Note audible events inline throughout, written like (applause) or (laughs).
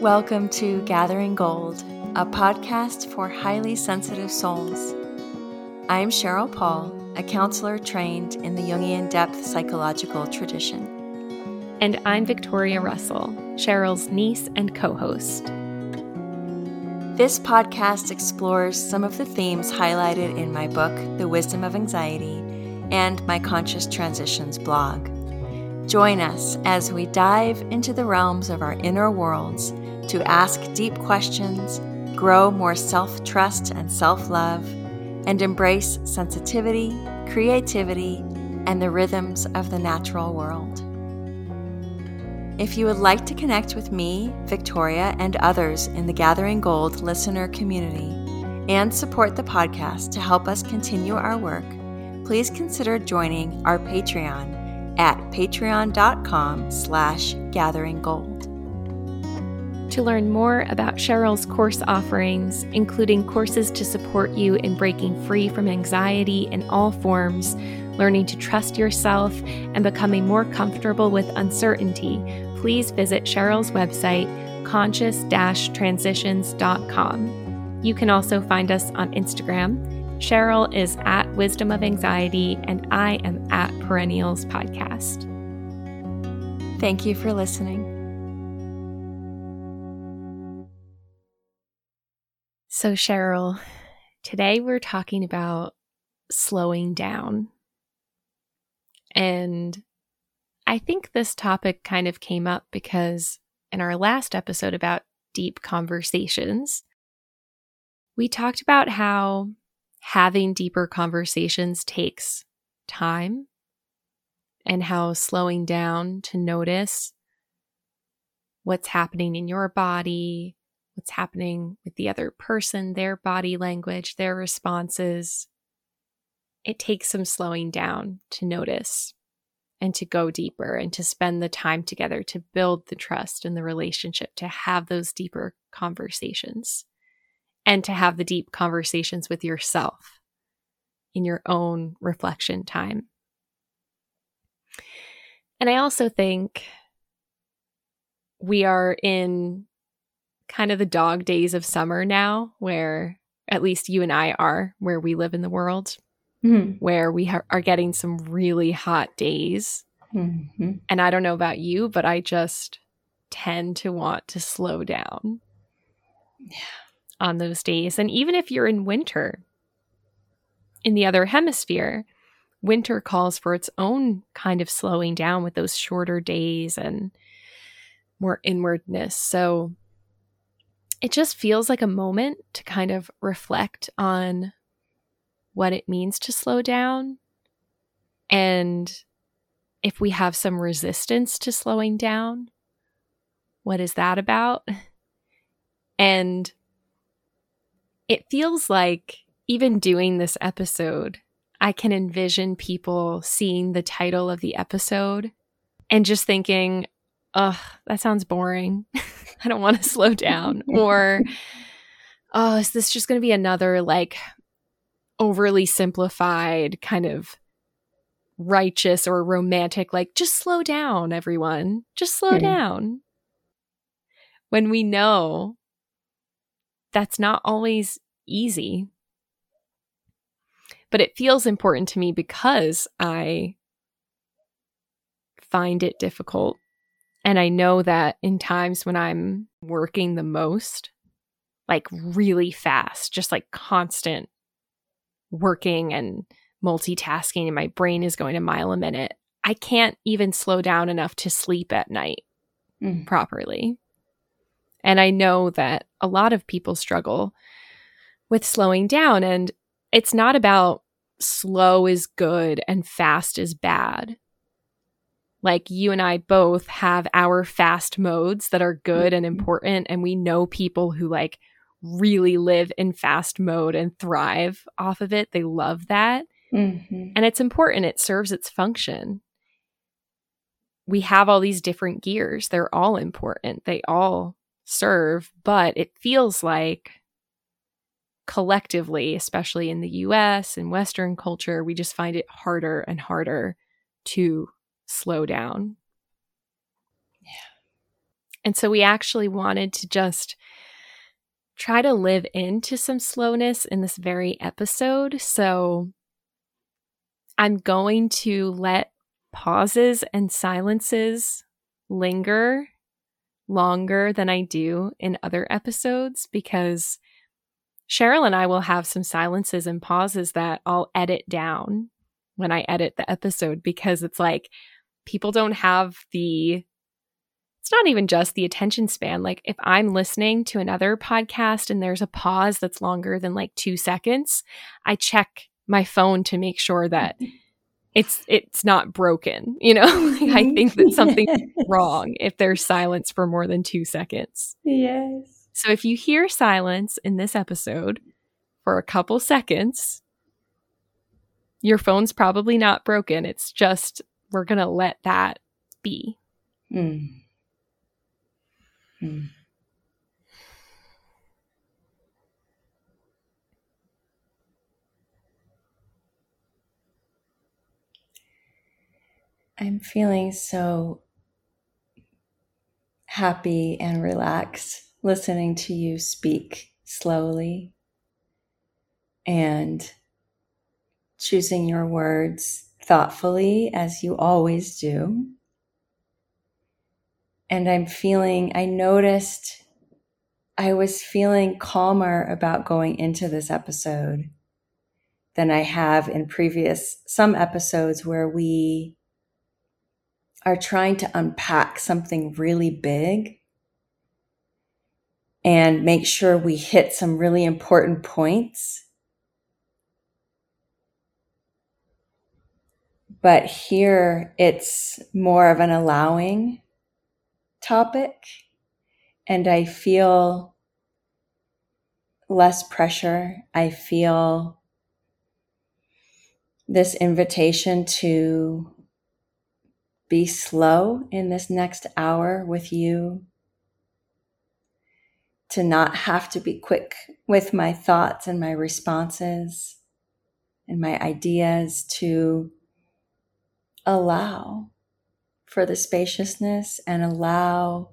Welcome to Gathering Gold, a podcast for highly sensitive souls. I'm Cheryl Paul, a counselor trained in the Jungian depth psychological tradition. And I'm Victoria Russell, Cheryl's niece and co host. This podcast explores some of the themes highlighted in my book, The Wisdom of Anxiety, and my Conscious Transitions blog. Join us as we dive into the realms of our inner worlds to ask deep questions, grow more self trust and self love, and embrace sensitivity, creativity, and the rhythms of the natural world. If you would like to connect with me, Victoria, and others in the Gathering Gold listener community, and support the podcast to help us continue our work, please consider joining our Patreon at patreon.com slash gatheringgold. To learn more about Cheryl's course offerings, including courses to support you in breaking free from anxiety in all forms, learning to trust yourself, and becoming more comfortable with uncertainty, please visit Cheryl's website, conscious transitions.com. You can also find us on Instagram. Cheryl is at Wisdom of Anxiety, and I am at Perennials Podcast. Thank you for listening. So, Cheryl, today we're talking about slowing down. And I think this topic kind of came up because in our last episode about deep conversations, we talked about how having deeper conversations takes time and how slowing down to notice what's happening in your body, what's happening with the other person, their body language, their responses. It takes some slowing down to notice and to go deeper and to spend the time together to build the trust and the relationship, to have those deeper conversations and to have the deep conversations with yourself in your own reflection time. And I also think we are in kind of the dog days of summer now, where at least you and I are, where we live in the world, mm-hmm. where we ha- are getting some really hot days. Mm-hmm. And I don't know about you, but I just tend to want to slow down yeah. On those days. And even if you're in winter, in the other hemisphere, winter calls for its own kind of slowing down with those shorter days and more inwardness. So it just feels like a moment to kind of reflect on what it means to slow down and if we have some resistance to slowing down what is that about (laughs) and it feels like even doing this episode i can envision people seeing the title of the episode and just thinking ugh that sounds boring (laughs) I don't want to slow down. (laughs) or, oh, is this just going to be another like overly simplified kind of righteous or romantic, like, just slow down, everyone. Just slow down. When we know that's not always easy. But it feels important to me because I find it difficult and I know that in times when I'm working the most, like really fast, just like constant working and multitasking, and my brain is going a mile a minute, I can't even slow down enough to sleep at night mm. properly. And I know that a lot of people struggle with slowing down. And it's not about slow is good and fast is bad like you and I both have our fast modes that are good and mm-hmm. important and we know people who like really live in fast mode and thrive off of it. They love that. Mm-hmm. And it's important. It serves its function. We have all these different gears. They're all important. They all serve, but it feels like collectively, especially in the US and Western culture, we just find it harder and harder to slow down. Yeah. And so we actually wanted to just try to live into some slowness in this very episode. So I'm going to let pauses and silences linger longer than I do in other episodes because Cheryl and I will have some silences and pauses that I'll edit down when I edit the episode because it's like people don't have the it's not even just the attention span. Like if I'm listening to another podcast and there's a pause that's longer than like 2 seconds, I check my phone to make sure that (laughs) it's it's not broken, you know? (laughs) like I think that something's (laughs) wrong if there's silence for more than 2 seconds. Yes. So if you hear silence in this episode for a couple seconds, your phone's probably not broken. It's just we're going to let that be. Mm. Mm. I'm feeling so happy and relaxed listening to you speak slowly and choosing your words thoughtfully as you always do. And I'm feeling, I noticed I was feeling calmer about going into this episode than I have in previous, some episodes where we are trying to unpack something really big and make sure we hit some really important points. But here it's more of an allowing topic, and I feel less pressure. I feel this invitation to be slow in this next hour with you to not have to be quick with my thoughts and my responses and my ideas, to allow for the spaciousness and allow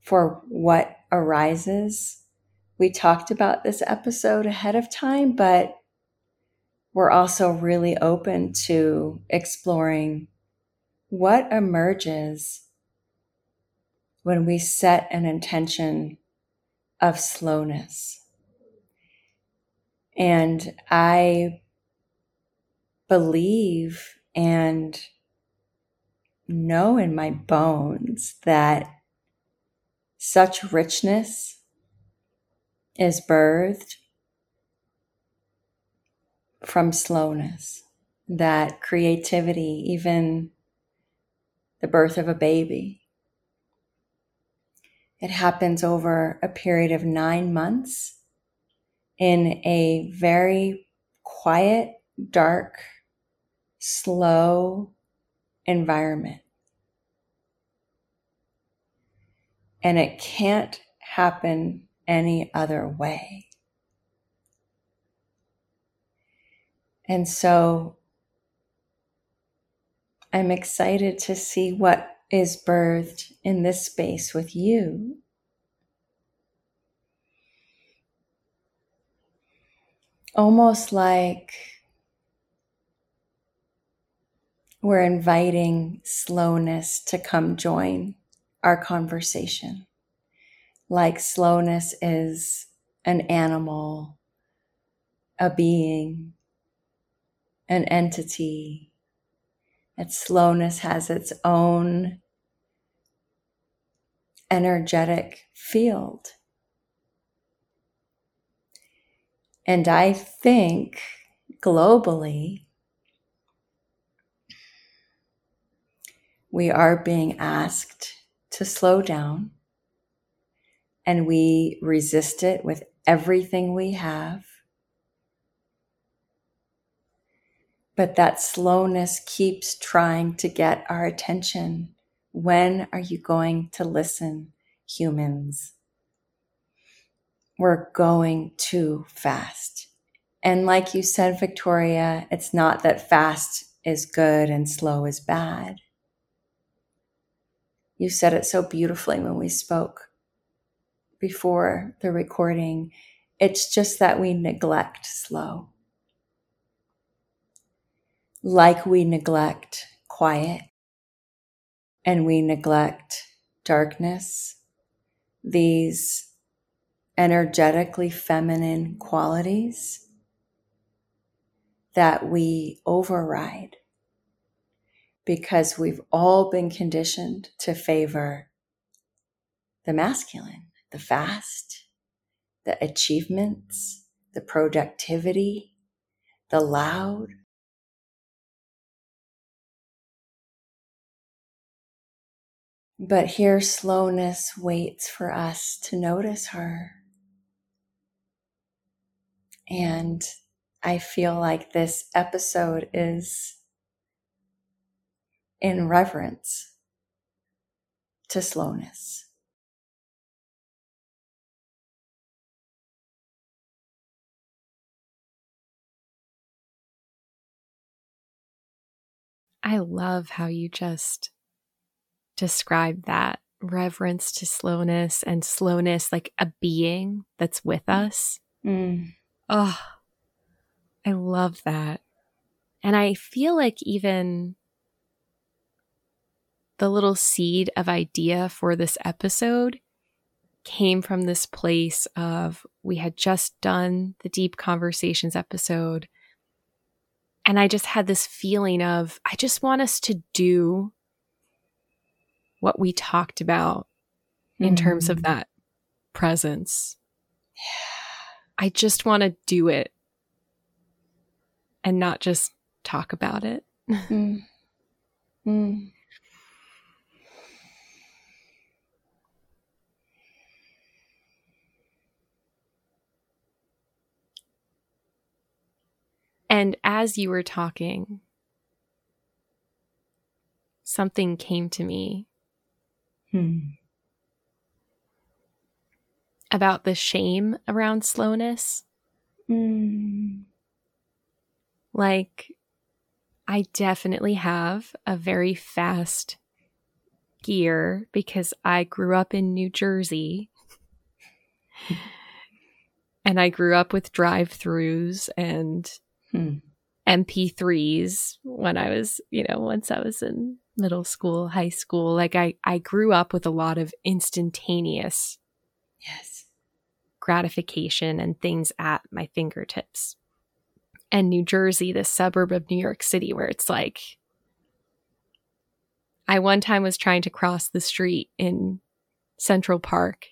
for what arises. We talked about this episode ahead of time, but we're also really open to exploring what emerges when we set an intention of slowness. And I believe and know in my bones that such richness is birthed from slowness, that creativity, even the birth of a baby, it happens over a period of nine months in a very quiet, dark, slow environment. And it can't happen any other way. And so I'm excited to see what is birthed in this space with you. Almost like we're inviting slowness to come join our conversation. Like slowness is an animal, a being, an entity, that slowness has its own energetic field. And I think globally, we are being asked to slow down and we resist it with everything we have. But that slowness keeps trying to get our attention. When are you going to listen, humans? We're going too fast. And like you said, Victoria, it's not that fast is good and slow is bad. You said it so beautifully when we spoke before the recording. It's just that we neglect slow. Like we neglect quiet and we neglect darkness, these energetically feminine qualities that we override because we've all been conditioned to favor the masculine, the fast, the achievements, the productivity, the loud. But here, slowness waits for us to notice her. And I feel like this episode is in reverence to slowness. I love how you just describe that reverence to slowness and slowness like a being that's with us. Mm. Oh, I love that. And I feel like even the little seed of idea for this episode came from this place of we had just done the deep conversations episode and I just had this feeling of I just want us to do what we talked about mm-hmm. in terms of mm. that presence. I just want to do it and not just talk about it. Mm. Mm. And as you were talking, something came to me hmm. about the shame around slowness. Hmm. Like, I definitely have a very fast gear because I grew up in New Jersey. (laughs) and I grew up with drive throughs and hmm. MP3s when I was, you know, once I was in middle school, high school. Like I, I grew up with a lot of instantaneous yes gratification and things at my fingertips. And New Jersey, the suburb of New York City, where it's like I one time was trying to cross the street in Central Park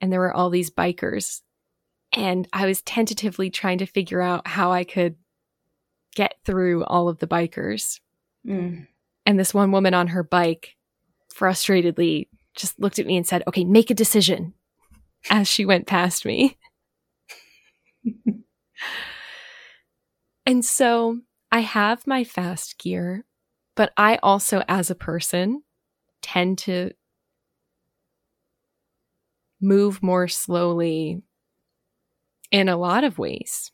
and there were all these bikers and I was tentatively trying to figure out how I could get through all of the bikers. Mm. And this one woman on her bike frustratedly just looked at me and said, Okay, make a decision as she went past me. and so I have my fast gear, but I also, as a person, tend to move more slowly in a lot of ways.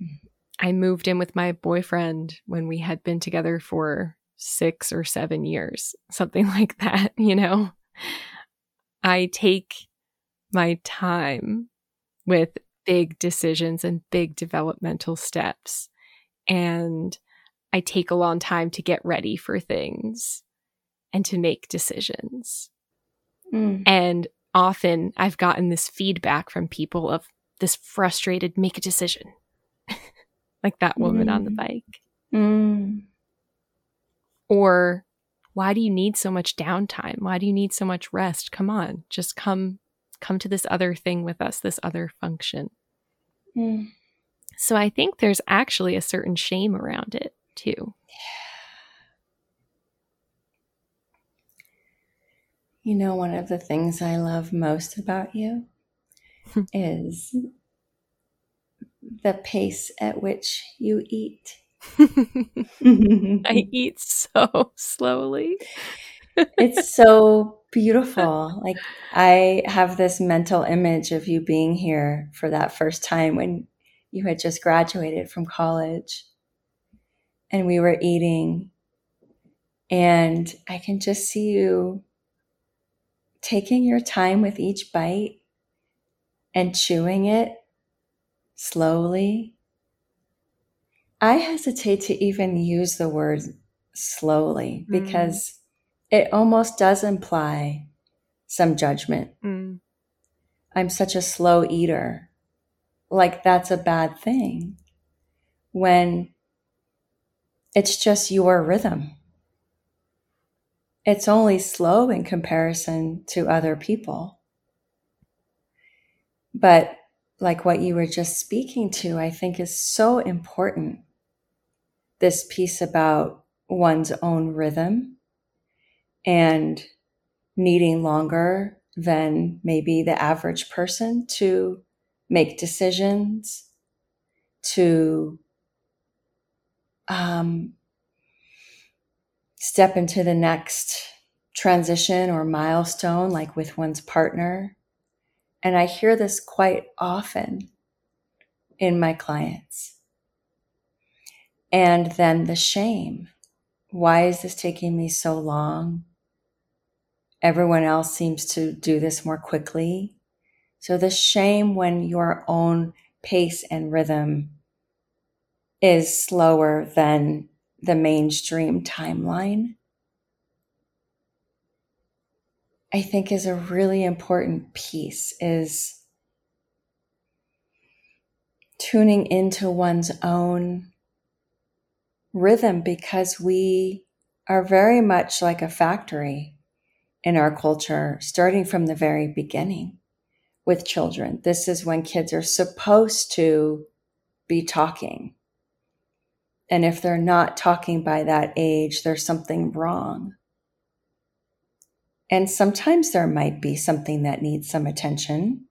Hmm. I moved in with my boyfriend when we had been together for six or seven years, something (laughs) like that, you know. I take my time with big decisions and big developmental steps. And I take a long time to get ready for things and to make decisions. Mm. And often I've gotten this feedback from people of this frustrated, make a decision, (laughs) like that woman mm. on the mm. bike. Mm. Or, why do you need so much downtime? Why do you need so much rest? Come on, just come come to this other thing with us, this other function. Mm. So I think there's actually a certain shame around it too. You know, one of the things I love most about you is the pace at which you eat. (laughs) I eat so slowly. it's so beautiful. Like, I have this mental image of you being here for that first time when you had just graduated from college and we were eating. And I can just see you taking your time with each bite and chewing it slowly. I hesitate to even use the word slowly mm. because it almost does imply some judgment. Mm. I'm such a slow eater. Like that's a bad thing when it's just your rhythm. It's only slow in comparison to other people. But like what you were just speaking to, I think is so important. This piece about one's own rhythm and needing longer than maybe the average person to make decisions, to um, step into the next transition or milestone, like with one's partner. And I hear this quite often in my clients. And then the shame. Why is this taking me so long? Everyone else seems to do this more quickly. So the shame when your own pace and rhythm is slower than the mainstream timeline, I think is a really important piece is tuning into one's own rhythm because we are very much like a factory in our culture, starting from the very beginning with children. This is when kids are supposed to be talking and if they're not talking by that age, there's something wrong. And sometimes there might be something that needs some attention,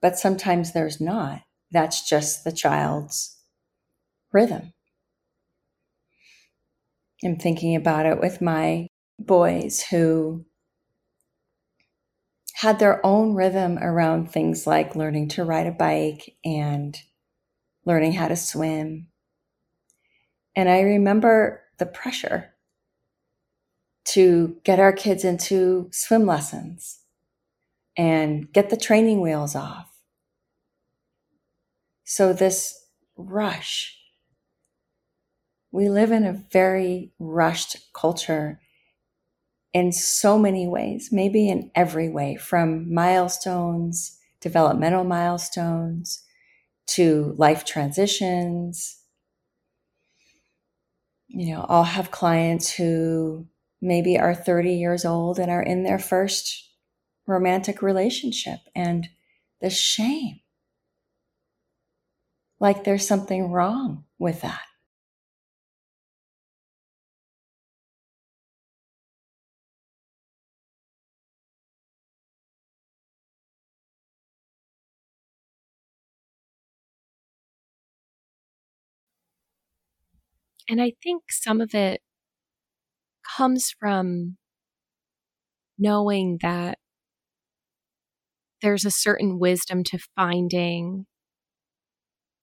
but sometimes there's not. That's just the child's rhythm. I'm thinking about it with my boys who had their own rhythm around things like learning to ride a bike and learning how to swim and I remember the pressure to get our kids into swim lessons and get the training wheels off. So, this rush, we live in a very rushed culture in so many ways, maybe in every way, from milestones, developmental milestones, to life transitions, you know, I'll have clients who maybe are 30 years old and are in their first romantic relationship and the shame. Like there's something wrong with that. And I think some of it comes from knowing that there's a certain wisdom to finding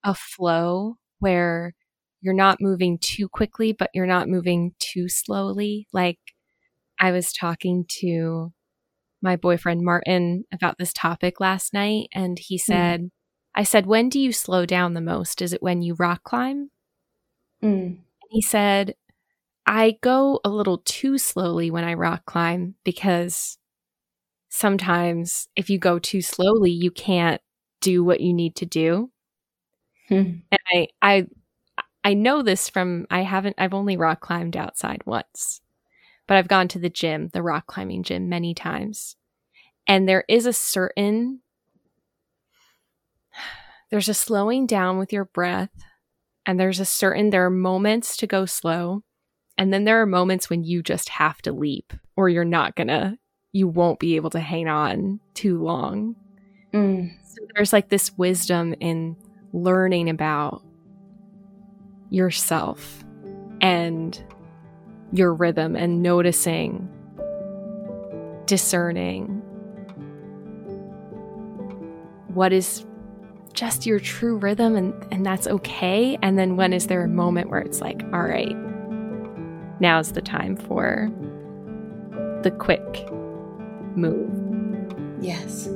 a flow where you're not moving too quickly, but you're not moving too slowly. Like I was talking to my boyfriend Martin about this topic last night, and he hmm. said, mm. I said, when do you slow down the most? Is it when you rock climb? Mm. He said, I go a little too slowly when I rock climb because sometimes if you go too slowly, you can't do what you need to do. Hmm. And I, I, I know this from I haven't I've only rock climbed outside once, but I've gone to the gym, the rock climbing gym, many times, and there is a certain (sighs) there's a slowing down with your breath and there's a certain, there are moments to go slow. And then there are moments when you just have to leap or you're not gonna, you won't be able to hang on too long. Mm. So there's like this wisdom in learning about yourself and your rhythm and noticing, discerning what is just your true rhythm and, and that's okay? And then when is there a moment where it's like, all right, now's the time for the quick move? Yes.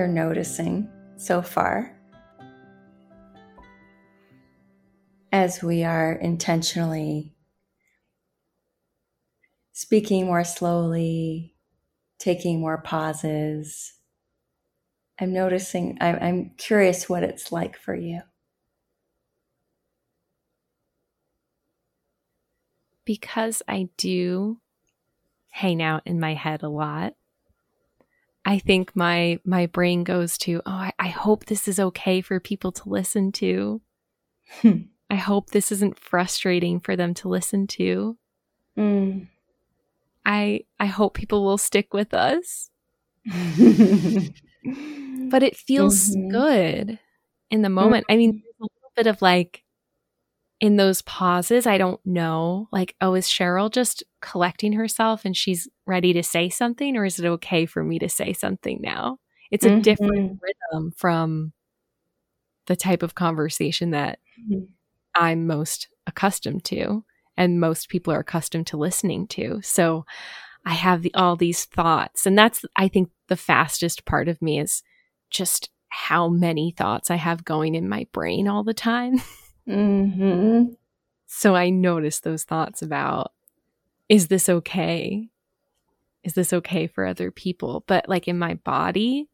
You're noticing so far as we are intentionally speaking more slowly, taking more pauses. I'm noticing, I'm, I'm curious what it's like for you. Because I do hang out in my head a lot. I think my my brain goes to, oh, I, I hope this is okay for people to listen to. Hmm. I hope this isn't frustrating for them to listen to. Mm. I I hope people will stick with us. (laughs) but it feels mm-hmm. good in the moment. Mm-hmm. I mean, a little bit of like in those pauses, I don't know, like, oh, is Cheryl just collecting herself and she's ready to say something, or is it okay for me to say something now? It's a mm-hmm. different rhythm from the type of conversation that mm-hmm. I'm most accustomed to and most people are accustomed to listening to. So I have the, all these thoughts. And that's, I think, the fastest part of me is just how many thoughts I have going in my brain all the time. (laughs) Mm-hmm. So I noticed those thoughts about is this okay? Is this okay for other people? But like in my body,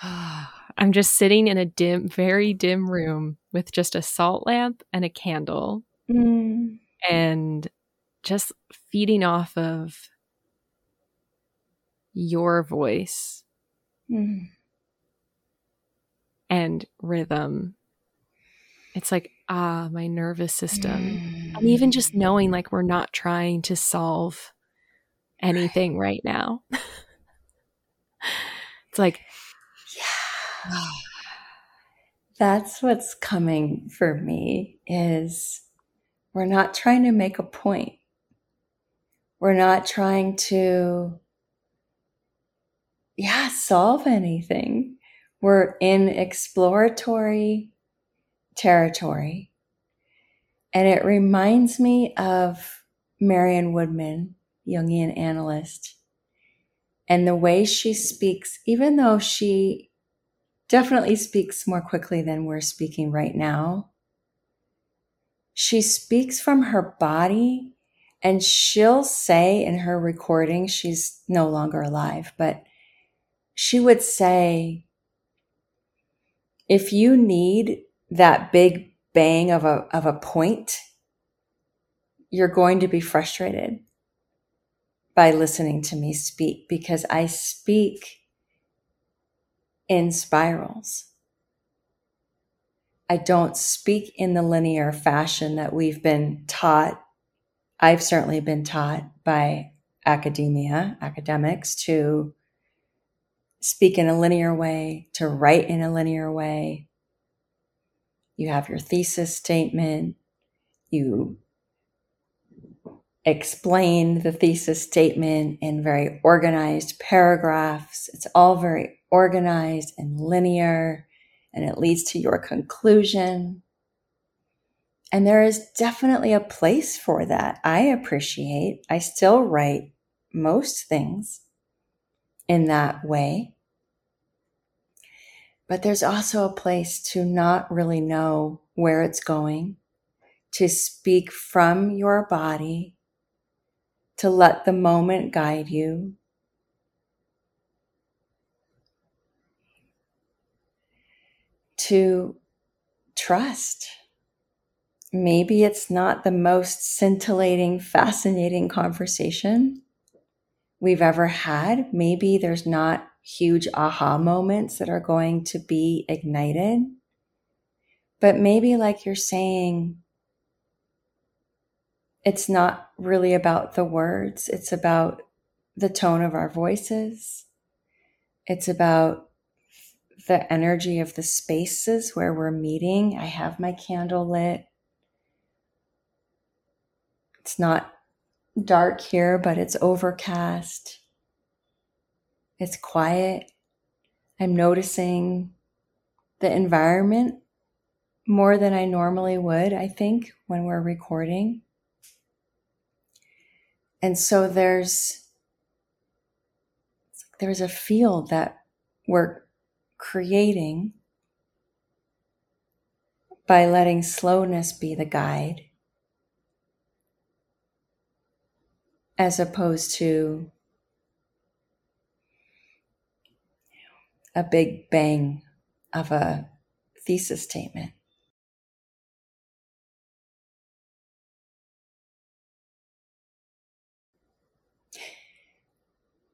(sighs) I'm just sitting in a dim, very dim room with just a salt lamp and a candle mm. and just feeding off of your voice mm. and rhythm it's like ah my nervous system. Mm. and even just knowing like we're not trying to solve anything right, right now. (laughs) It's like yeah. (sighs) That's what's coming for me is we're not trying to make a point. We're not trying to yeah solve anything. We're in exploratory territory. And it reminds me of Marion Woodman, Jungian analyst, and the way she speaks, even though she definitely speaks more quickly than we're speaking right now, she speaks from her body and she'll say in her recording, she's no longer alive, but she would say, if you need that big bang of a, of a point, you're going to be frustrated by listening to me speak because I speak in spirals. I don't speak in the linear fashion that we've been taught. I've certainly been taught by academia, academics to speak in a linear way, to write in a linear way, you have your thesis statement, you explain the thesis statement in very organized paragraphs. It's all very organized and linear, and it leads to your conclusion. And there is definitely a place for that. I appreciate, I still write most things in that way. But there's also a place to not really know where it's going, to speak from your body, to let the moment guide you. To trust. Maybe it's not the most scintillating, fascinating conversation we've ever had. Maybe there's not huge aha moments that are going to be ignited. But maybe, like you're saying, it's not really about the words, it's about the tone of our voices. It's about the energy of the spaces where we're meeting. I have my candle lit. It's not dark here, but it's overcast. It's quiet. I'm noticing the environment more than I normally would, I think, when we're recording. And so there's there's a field that we're creating by letting slowness be the guide as opposed to a big bang of a thesis statement.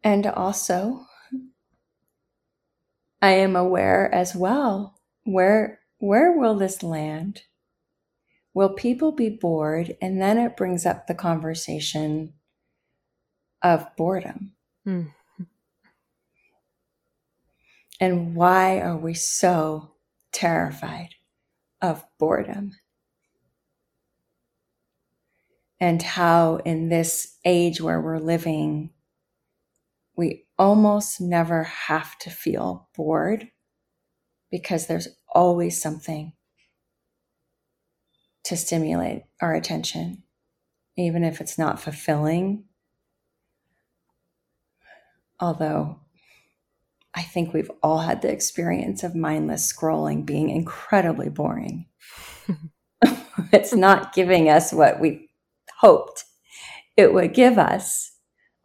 And also, I am aware as well where where will this land? Will people be bored? And then it brings up the conversation of boredom. Mm. And why are we so terrified of boredom? And how, in this age where we're living, we almost never have to feel bored because there's always something to stimulate our attention, even if it's not fulfilling. Although I think we've all had the experience of mindless scrolling being incredibly boring. (laughs) it's not giving us what we hoped it would give us.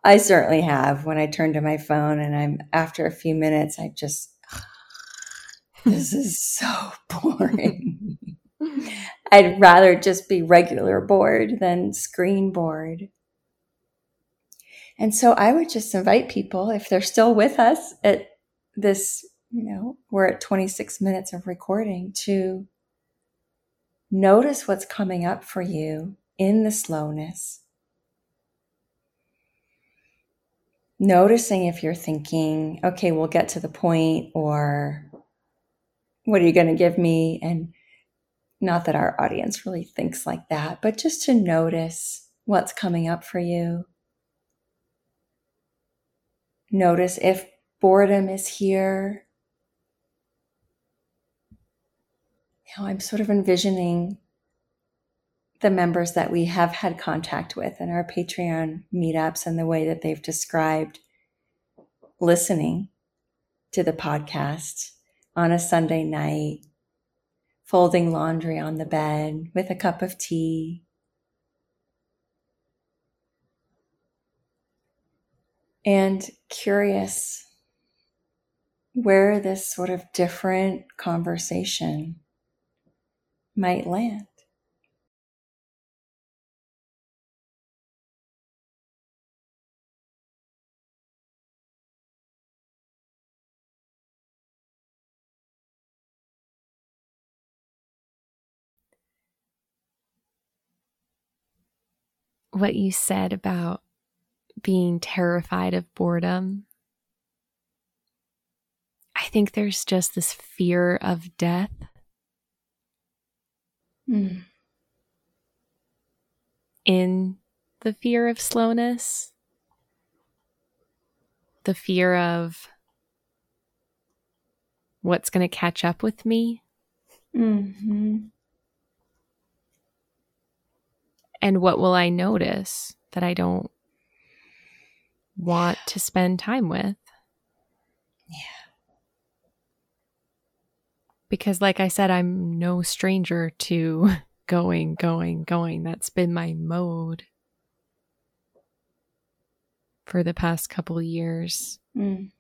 I certainly have when I turn to my phone and I'm after a few minutes, I just, (sighs) this is so (laughs) boring. I'd rather just be regular bored than screen bored. And so I would just invite people, if they're still with us at this, you know, we're at 26 minutes of recording, to notice what's coming up for you in the slowness noticing if you're thinking, okay, we'll get to the point, or what are you going to give me? And not that our audience really thinks like that, but just to notice what's coming up for you. Notice if boredom is here. You know, I'm sort of envisioning the members that we have had contact with in our Patreon meetups and the way that they've described listening to the podcast on a Sunday night, folding laundry on the bed with a cup of tea. And curious where this sort of different conversation might land. what you said about being terrified of boredom. I think there's just this fear of death. Mm. In the fear of slowness, the fear of what's going to catch up with me. Mm-hmm. And what will I notice that I don't want to spend time with? Yeah. Because, like I said, I'm no stranger to (laughs) going, going, going. That's been my mode for the past couple years. Mm.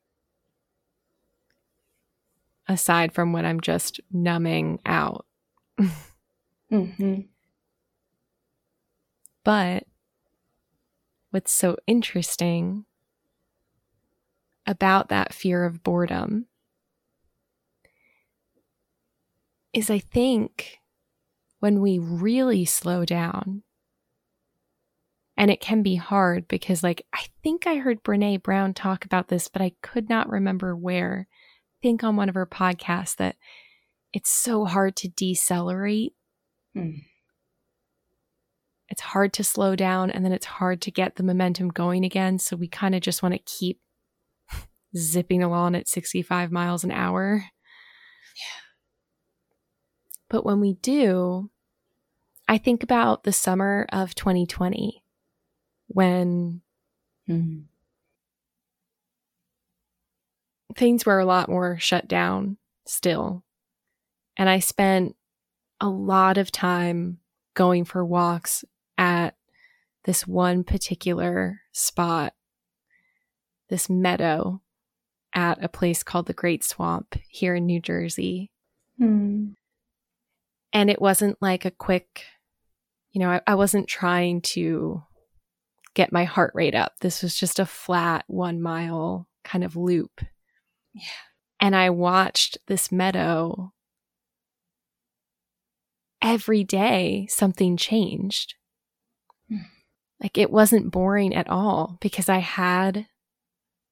Aside from when I'm just numbing out. (laughs) mm-hmm. But what's so interesting about that fear of boredom is I think when we really slow down And it can be hard because, like, I think I heard Brene Brown talk about this, but I could not remember where. I think on one of her podcasts that it's so hard to decelerate. Hmm. It's hard to slow down and then it's hard to get the momentum going again. So we kind of just want to keep (laughs) zipping along at 65 miles an hour. But when we do, I think about the summer of 2020 when mm-hmm. things were a lot more shut down still. And I spent a lot of time going for walks at this one particular spot, this meadow at a place called the Great Swamp here in New Jersey. Mm. And it wasn't like a quick, you know, I, I wasn't trying to get my heart rate up. This was just a flat one mile kind of loop. Yeah. And I watched this meadow. Every day, something changed. Mm. Like it wasn't boring at all because I had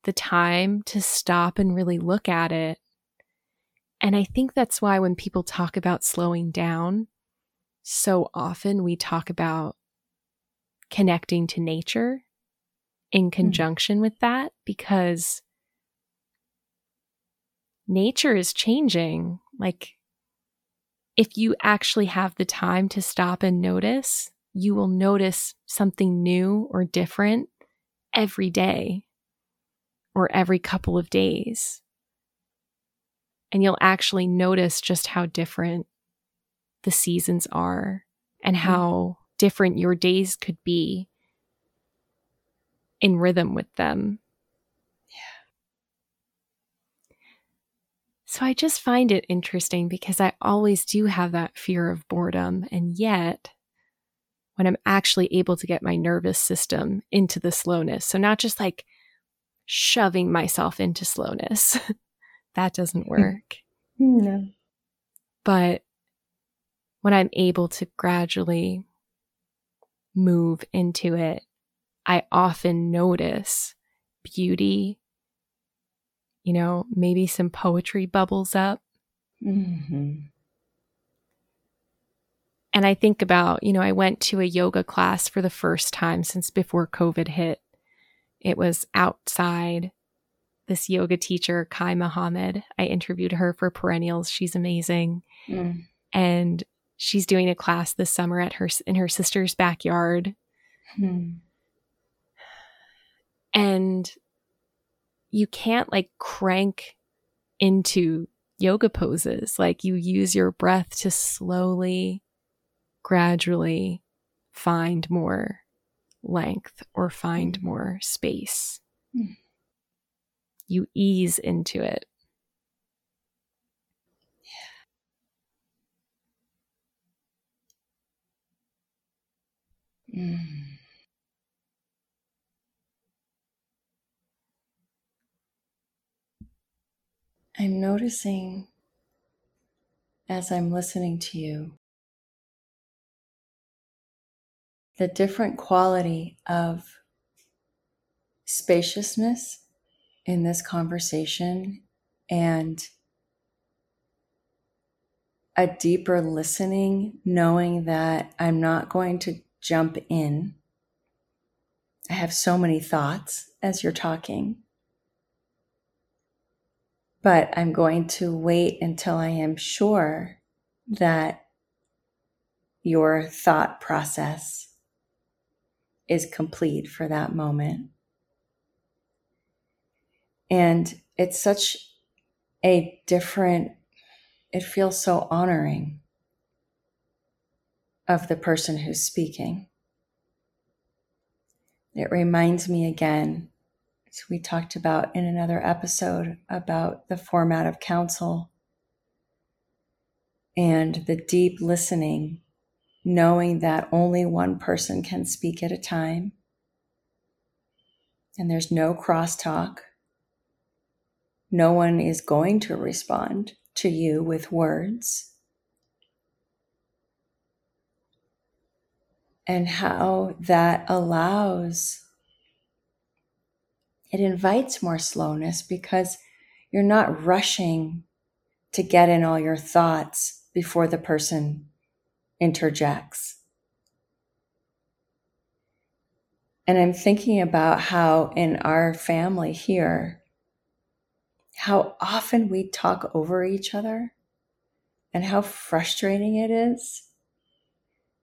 the time to stop and really look at it. And I think that's why when people talk about slowing down, so often we talk about connecting to nature in hmm. conjunction mm-hmm. with that because nature is changing. Like, if you actually have the time to stop and notice, you will notice something new or different every day or every couple of days. And you'll actually notice just how different the seasons are and mm-hmm. how different your days could be in rhythm with them. Yeah. So I just find it interesting because I always do have that fear of boredom. And yet, when I'm actually able to get my nervous system into the slowness, so not just like shoving myself into slowness. (laughs) that doesn't hmm. work. No. But when I'm able to gradually move into it, I often notice beauty. You know, maybe some poetry bubbles up. Mm-hmm. And I think about, you know, I went to a yoga class for the first time since before COVID hit. It was outside. This yoga teacher, Kai Muhammad, I interviewed her for Perennials. She's amazing. Mm. And she's doing a class this summer at her in her sister's backyard. Mm. And you can't like crank into yoga poses. Like you use your breath to slowly, gradually find more length or find mm. more space. Mm. You ease into it. Mm. I'm noticing as I'm listening to you the different quality of spaciousness in this conversation and a deeper listening, knowing that I'm not going to jump in. I have so many thoughts as you're talking, but I'm going to wait until I am sure that your thought process is complete for that moment. And it's such a different, it feels so honoring of the person who's speaking. It reminds me again, as we talked about in another episode, about the format of council and the deep listening knowing that only one person can speak at a time and there's no crosstalk. No one is going to respond to you with words. and how that allows, it invites more slowness because you're not rushing to get in all your thoughts before the person interjects. And I'm thinking about how in our family here, how often we talk over each other and how frustrating it is,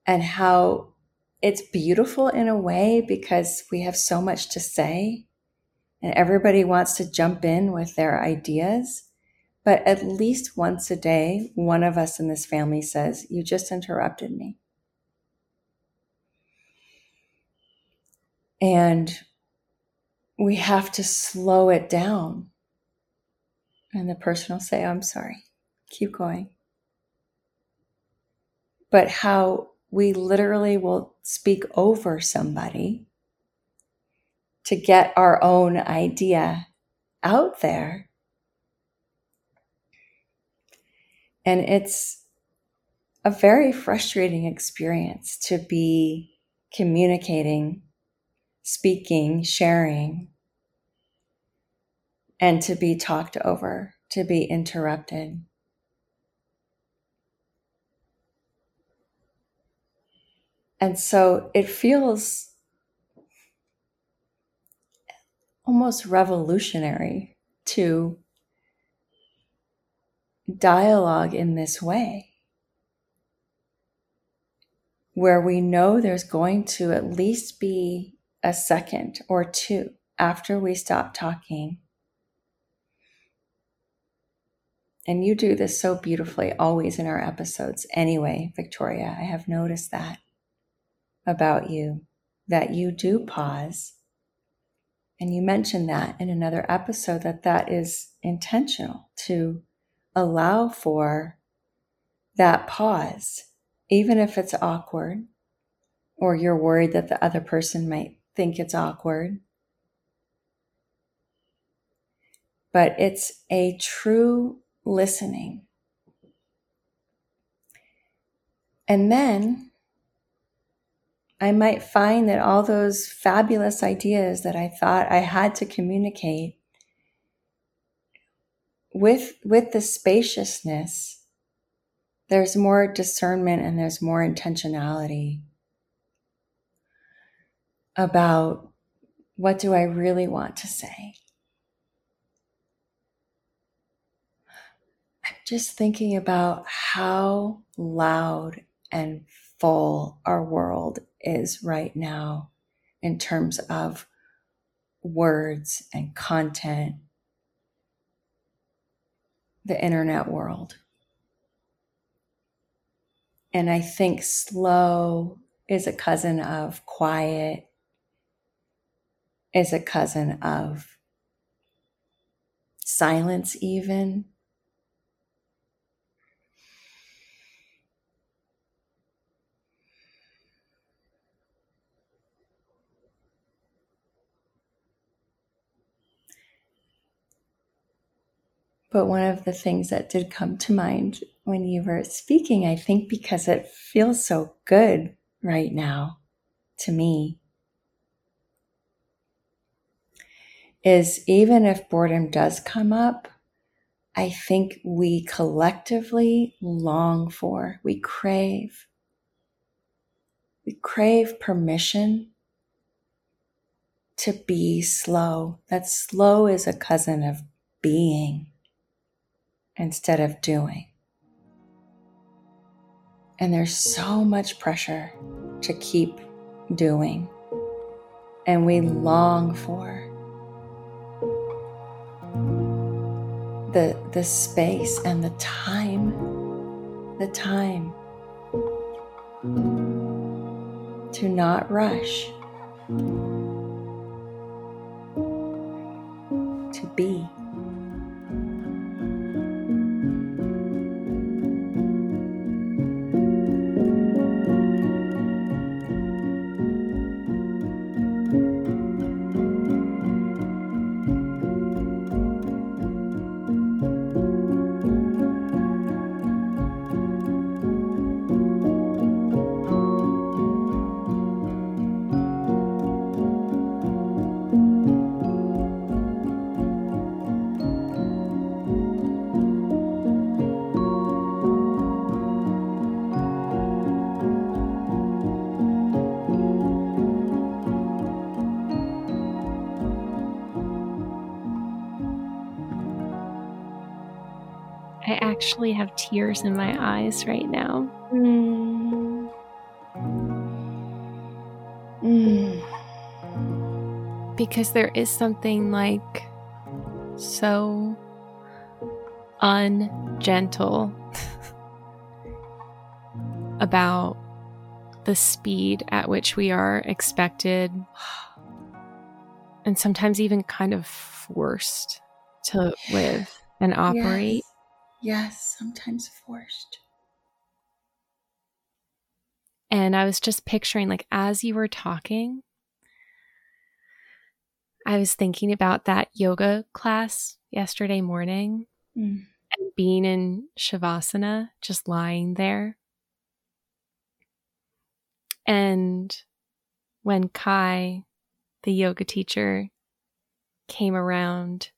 and how it's beautiful in a way because we have so much to say and everybody wants to jump in with their ideas. But at least once a day, one of us in this family says, You just interrupted me. And we have to slow it down. And the person will say, I'm sorry, keep going. But how we literally will speak over somebody to get our own idea out there. And it's a very frustrating experience to be communicating speaking, sharing, and to be talked over, to be interrupted. And so it feels almost revolutionary to dialogue in this way where we know there's going to at least be a second or two after we stop talking. And you do this so beautifully always in our episodes. Anyway, Victoria, I have noticed that about you, that you do pause. And you mentioned that in another episode that that is intentional to allow for that pause, even if it's awkward or you're worried that the other person might think it's awkward. But it's a true listening. And then I might find that all those fabulous ideas that I thought I had to communicate with, with the spaciousness, there's more discernment and there's more intentionality about what do I really want to say. Just thinking about how loud and full our world is right now in terms of words and content, the internet world. And I think slow is a cousin of quiet is a cousin of silence, even. But one of the things that did come to mind when you were speaking, I think because it feels so good right now to me, is even if boredom does come up, I think we collectively long for, we crave, we crave permission to be slow. That slow is a cousin of being instead of doing. And there's so much pressure to keep doing. And we long for the the space and the time the time to not rush to be actually have tears in my eyes right now. Mm. Mm. Because there is something like so ungentle (laughs) about the speed at which we are expected and sometimes even kind of forced to live and operate. Yes, sometimes forced. And I was just picturing, like, as you were talking, I was thinking about that yoga class yesterday morning mm. and being in Shavasana, just lying there. And when Kai, the yoga teacher, came around,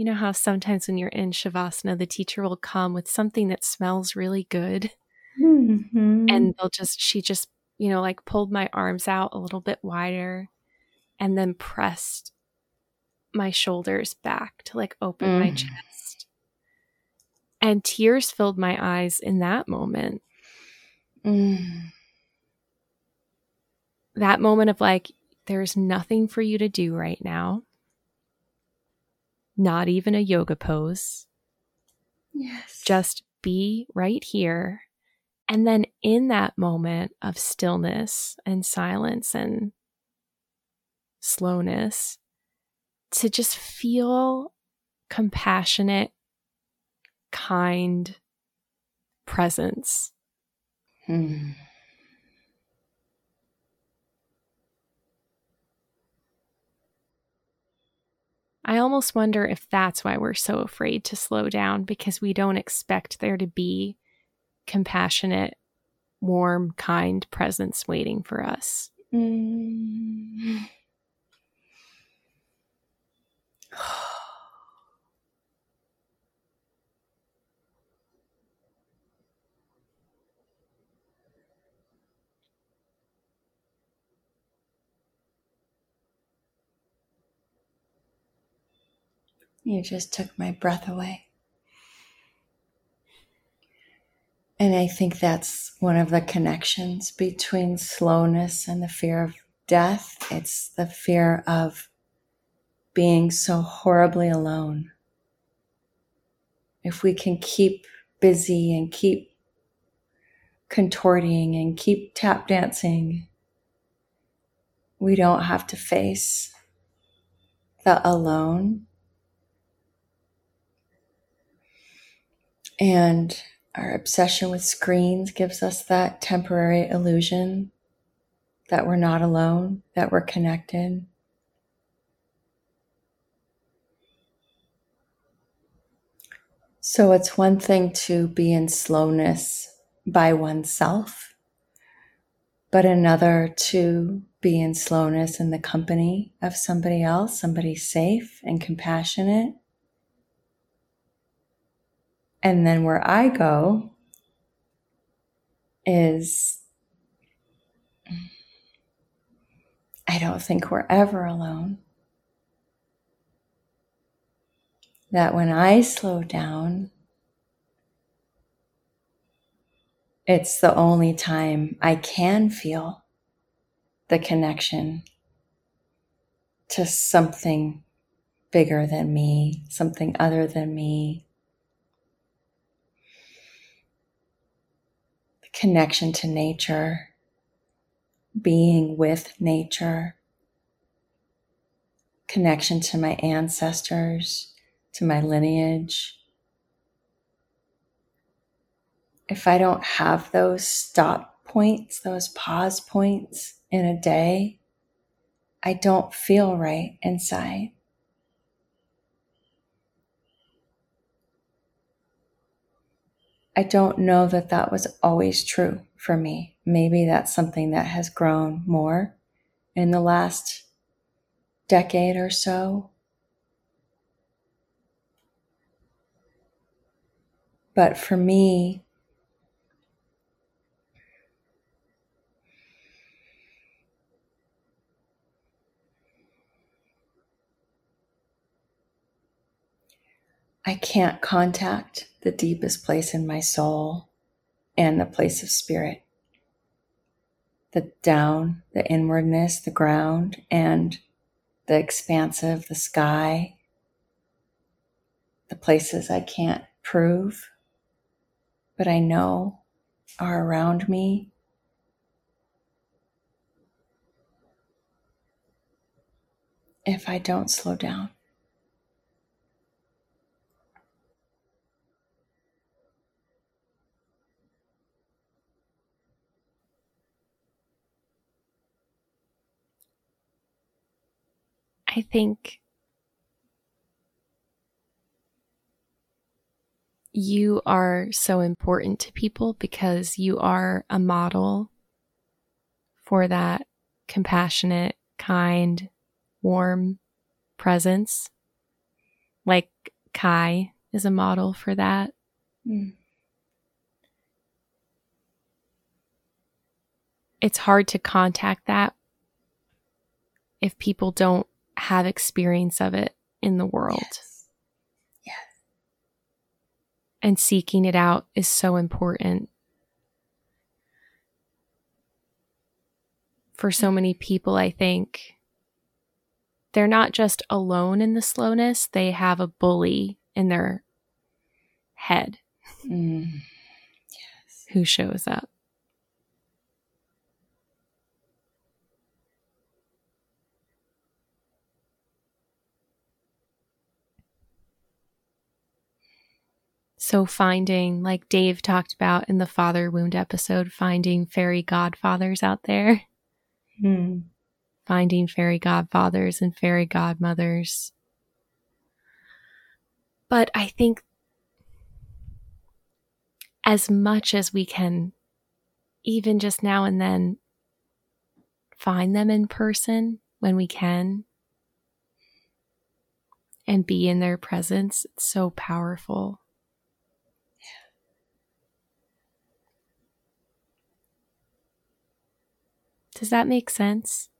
you know how sometimes when you're in Shavasana, the teacher will come with something that smells really good. Mm-hmm. And they'll just, she just, you know, like pulled my arms out a little bit wider and then pressed my shoulders back to like open mm. my chest. And tears filled my eyes in that moment. Mm. That moment of like, there's nothing for you to do right now, not even a yoga pose. Yes. Just be right here. And then in that moment of stillness and silence and slowness, to just feel compassionate, kind presence. Hmm. I almost wonder if that's why we're so afraid to slow down because we don't expect there to be compassionate, warm, kind presence waiting for us. Mm. You just took my breath away. And I think that's one of the connections between slowness and the fear of death. It's the fear of being so horribly alone. If we can keep busy and keep contorting and keep tap dancing, we don't have to face the alone. And our obsession with screens gives us that temporary illusion that we're not alone, that we're connected. So it's one thing to be in slowness by oneself, but another to be in slowness in the company of somebody else, somebody safe and compassionate. And then where I go is I don't think we're ever alone. that when I slow down, it's the only time I can feel the connection to something bigger than me, something other than me. Connection to nature, being with nature, connection to my ancestors to my lineage. If I don't have those stop points, those pause points in a day, I don't feel right inside. I don't know that that was always true for me. Maybe that's something that has grown more in the last decade or so. But for me, I can't contact the deepest place in my soul and the place of spirit. The down, the inwardness, the ground, and the expansive, the sky, the places I can't prove, but I know are around me. If I don't slow down. I think you are so important to people because you are a model for that compassionate, kind, warm presence. Like Kai is a model for that. Mm. It's hard to contact that if people don't have experience of it in the world. Yes. yes. And seeking it out is so important. For so many people, I think they're not just alone in the slowness, they have a bully in their head mm. yes. who shows up. So, finding, like Dave talked about in the father wound episode, finding fairy godfathers out there, mm. finding fairy godfathers and fairy godmothers. But I think as much as we can, even just now and then, find them in person when we can and be in their presence, it's so powerful. Does that make sense?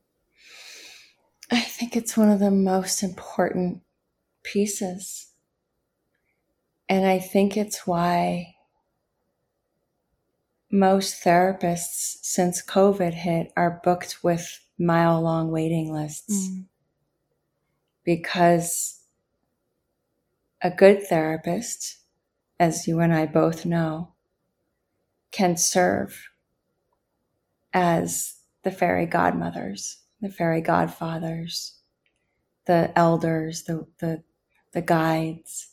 I think it's one of the most important pieces. And I think it's why most therapists since COVID hit are booked with mile long waiting lists. Mm. Because a good therapist, as you and I both know, can serve as the fairy godmothers, the fairy godfathers, the elders, the, the, the guides.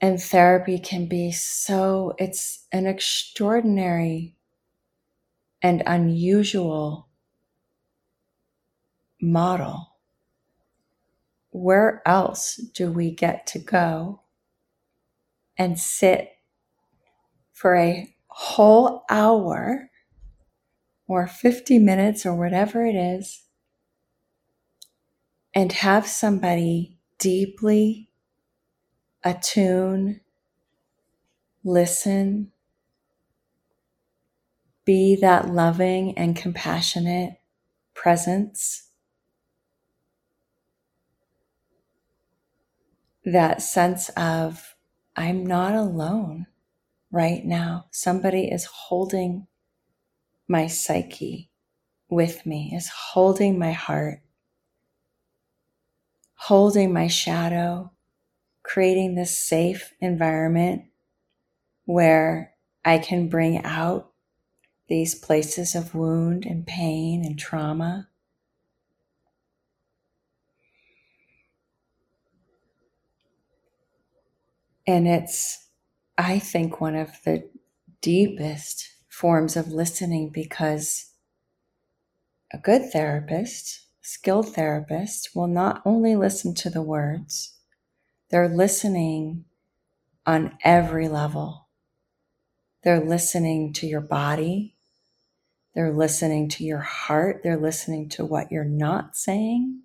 And therapy can be so, it's an extraordinary and unusual model. Where else do we get to go and sit for a whole hour or 50 minutes or whatever it is, and have somebody deeply attune, listen, be that loving and compassionate presence. That sense of, I'm not alone right now. Somebody is holding my psyche with me, is holding my heart, holding my shadow, creating this safe environment where I can bring out these places of wound and pain and trauma. And it's, I think, one of the deepest forms of listening because a good therapist, skilled therapist, will not only listen to the words, they're listening on every level. They're listening to your body. They're listening to your heart. They're listening to what you're not saying.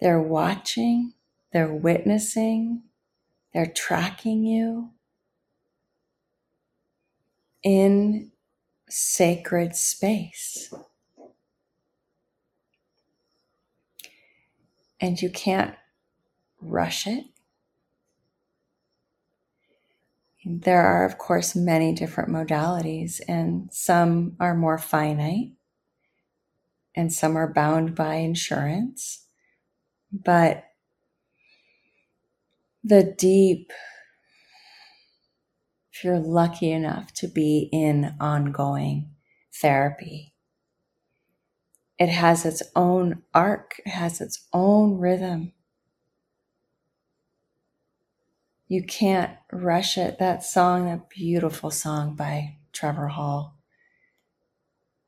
They're watching. They're witnessing. They're tracking you in sacred space. And you can't rush it. There are, of course, many different modalities, and some are more finite, and some are bound by insurance. But the deep, if you're lucky enough to be in ongoing therapy, it has its own arc, it has its own rhythm. You can't rush it. That song, that beautiful song by Trevor Hall.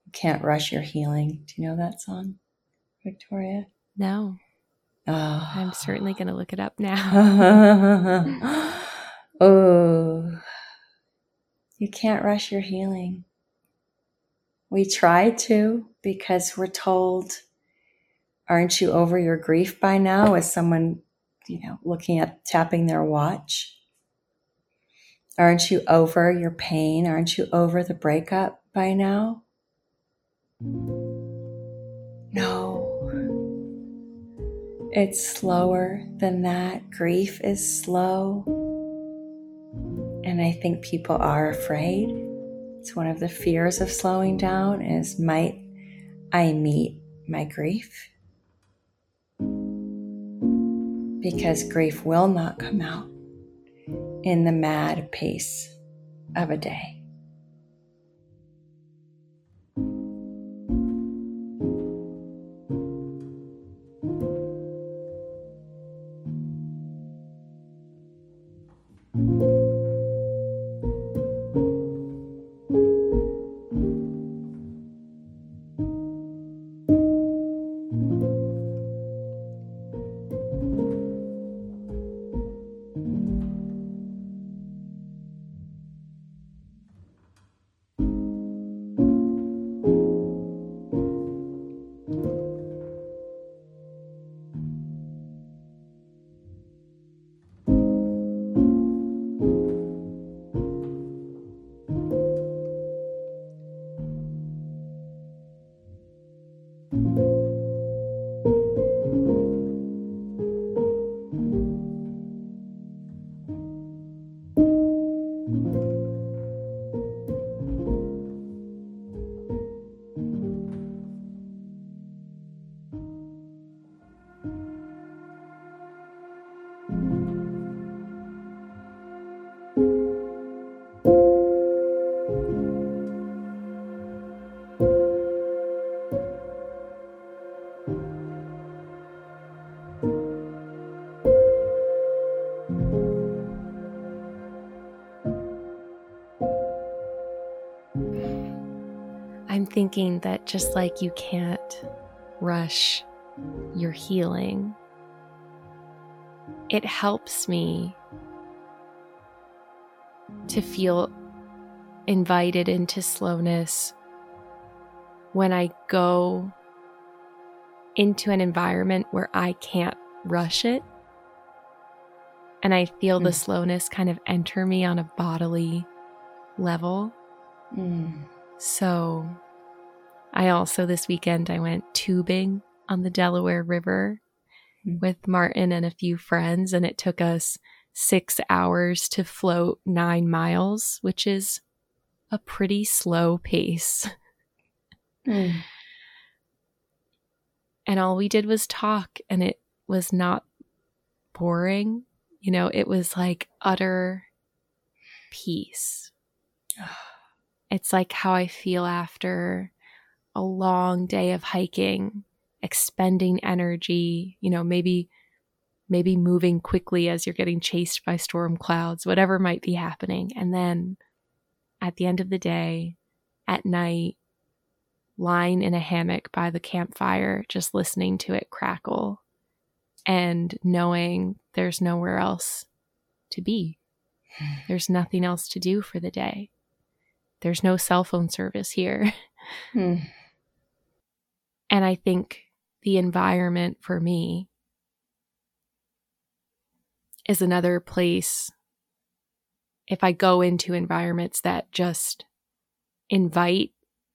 You can't rush your healing. Do you know that song, Victoria? No. Oh. I'm certainly going to look it up now. (laughs) oh. You can't rush your healing. We try to because we're told, aren't you over your grief by now? As someone, you know, looking at tapping their watch. Aren't you over your pain? Aren't you over the breakup by now? No. It's slower than that. Grief is slow. And I think people are afraid. It's one of the fears of slowing down is might I meet my grief? Because grief will not come out in the mad pace of a day. Thinking that just like you can't rush your healing, it helps me to feel invited into slowness when I go into an environment where I can't rush it. And I feel mm. the slowness kind of enter me on a bodily level. Mm. So I also, this weekend, I went tubing on the Delaware River mm-hmm. with Martin and a few friends, and it took us six hours to float nine miles, which is a pretty slow pace. (laughs) Mm. And all we did was talk, and it was not boring. You know, it was like utter peace. it's like how I feel after a long day of hiking, expending energy, you know, maybe maybe moving quickly as you're getting chased by storm clouds, whatever might be happening. And then at the end of the day, at night, lying in a hammock by the campfire, just listening to it crackle and knowing there's nowhere else to be. (sighs) There's nothing else to do for the day. There's no cell phone service here. Hmm. And I think the environment for me is another place. If I go into environments that just invite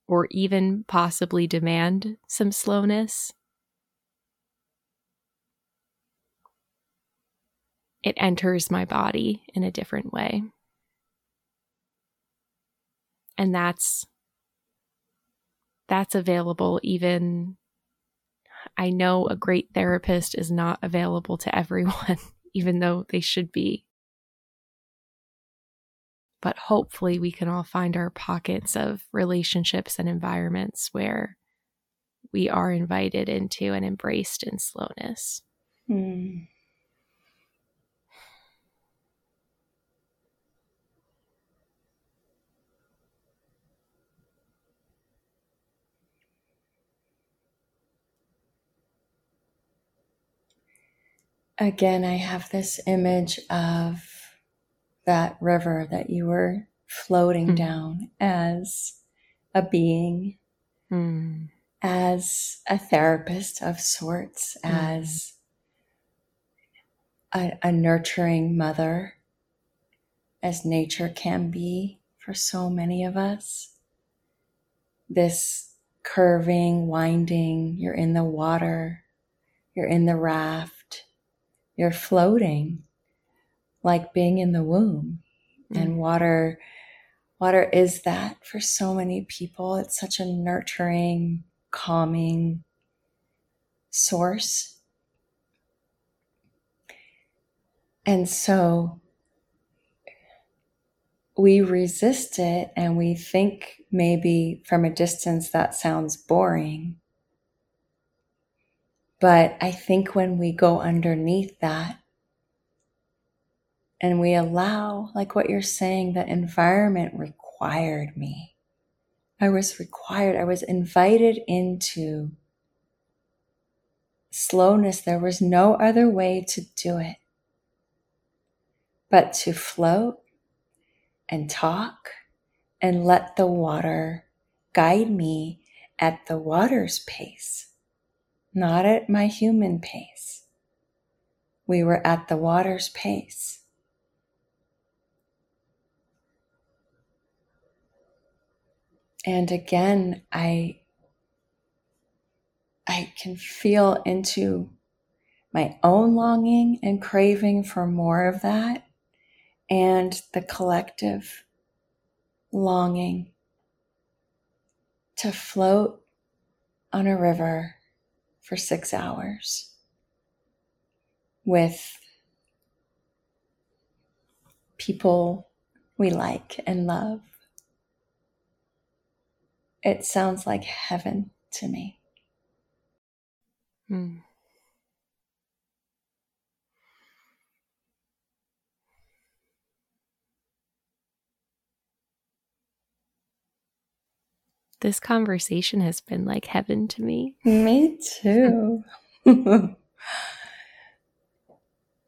or even possibly demand some slowness, it enters my body in a different way. And that's that's available even I know a great therapist is not available to everyone (laughs) even though they should be. But hopefully we can all find our pockets of relationships and environments where we are invited into and embraced in slowness. Mm. Again, I have this image of that river that you were floating mm. down as a being. Mm as a therapist of sorts, mm-hmm. as a, a nurturing mother, as nature can be for so many of us. This curving, winding, you're in the water, you're in the raft, you're floating like being in the womb. Mm. And water, water is that for so many people. It's such a nurturing, calming source. And so we resist it and we think maybe from a distance that sounds boring. But I think when we go underneath that and we allow, like what you're saying, the environment required me I was required, I was invited into slowness. There was no other way to do it but to float and talk and let the water guide me at the water's pace, not at my human pace. We were at the water's pace. and again i i can feel into my own longing and craving for more of that and the collective longing to float on a river for six hours with people we like and love it sounds like heaven to me. Hmm. This conversation has been like heaven to me. Me too. (laughs) and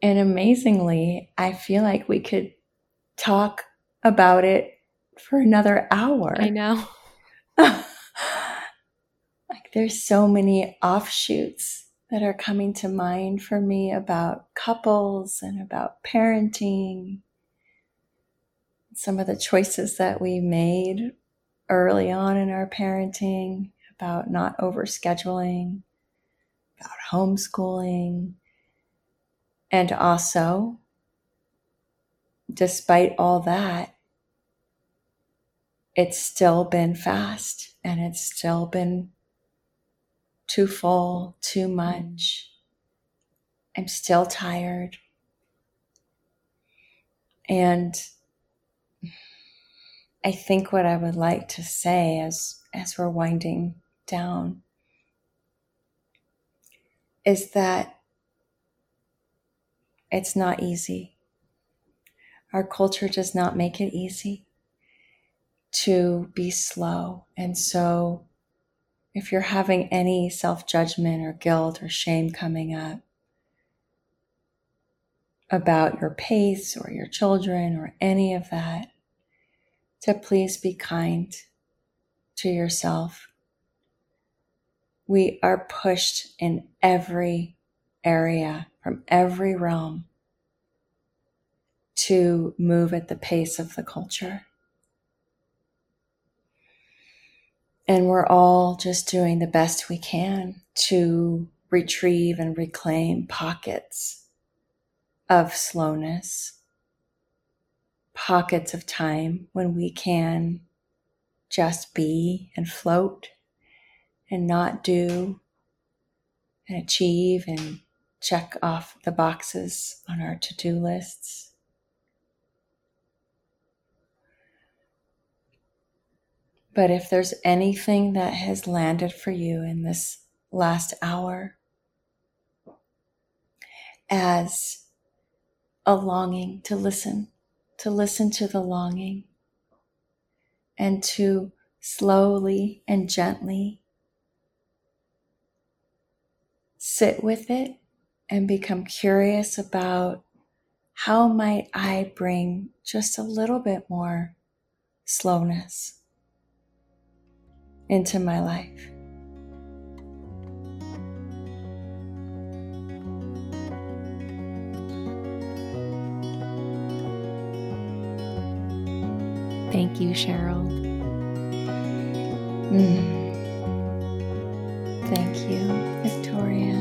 amazingly, I feel like we could talk about it for another hour. I know. (laughs) like there's so many offshoots that are coming to mind for me about couples and about parenting. Some of the choices that we made early on in our parenting about not overscheduling, about homeschooling, and also, despite all that, it's still been fast and it's still been too full, too much. I'm still tired. And I think what I would like to say as, as we're winding down is that it's not easy. Our culture does not make it easy to be slow. And so, if you're having any self judgment or guilt or shame coming up about your pace or your children or any of that, to please be kind to yourself. We are pushed in every area from every realm to move at the pace of the culture. And we're all just doing the best we can to retrieve and reclaim pockets of slowness, pockets of time when we can just be and float and not do and achieve and check off the boxes on our to do lists. But if there's anything that has landed for you in this last hour as a longing to listen, to listen to the longing, and to slowly and gently sit with it and become curious about how might I bring just a little bit more slowness into my life. Cheryl. Mm. Thank you, Victoria.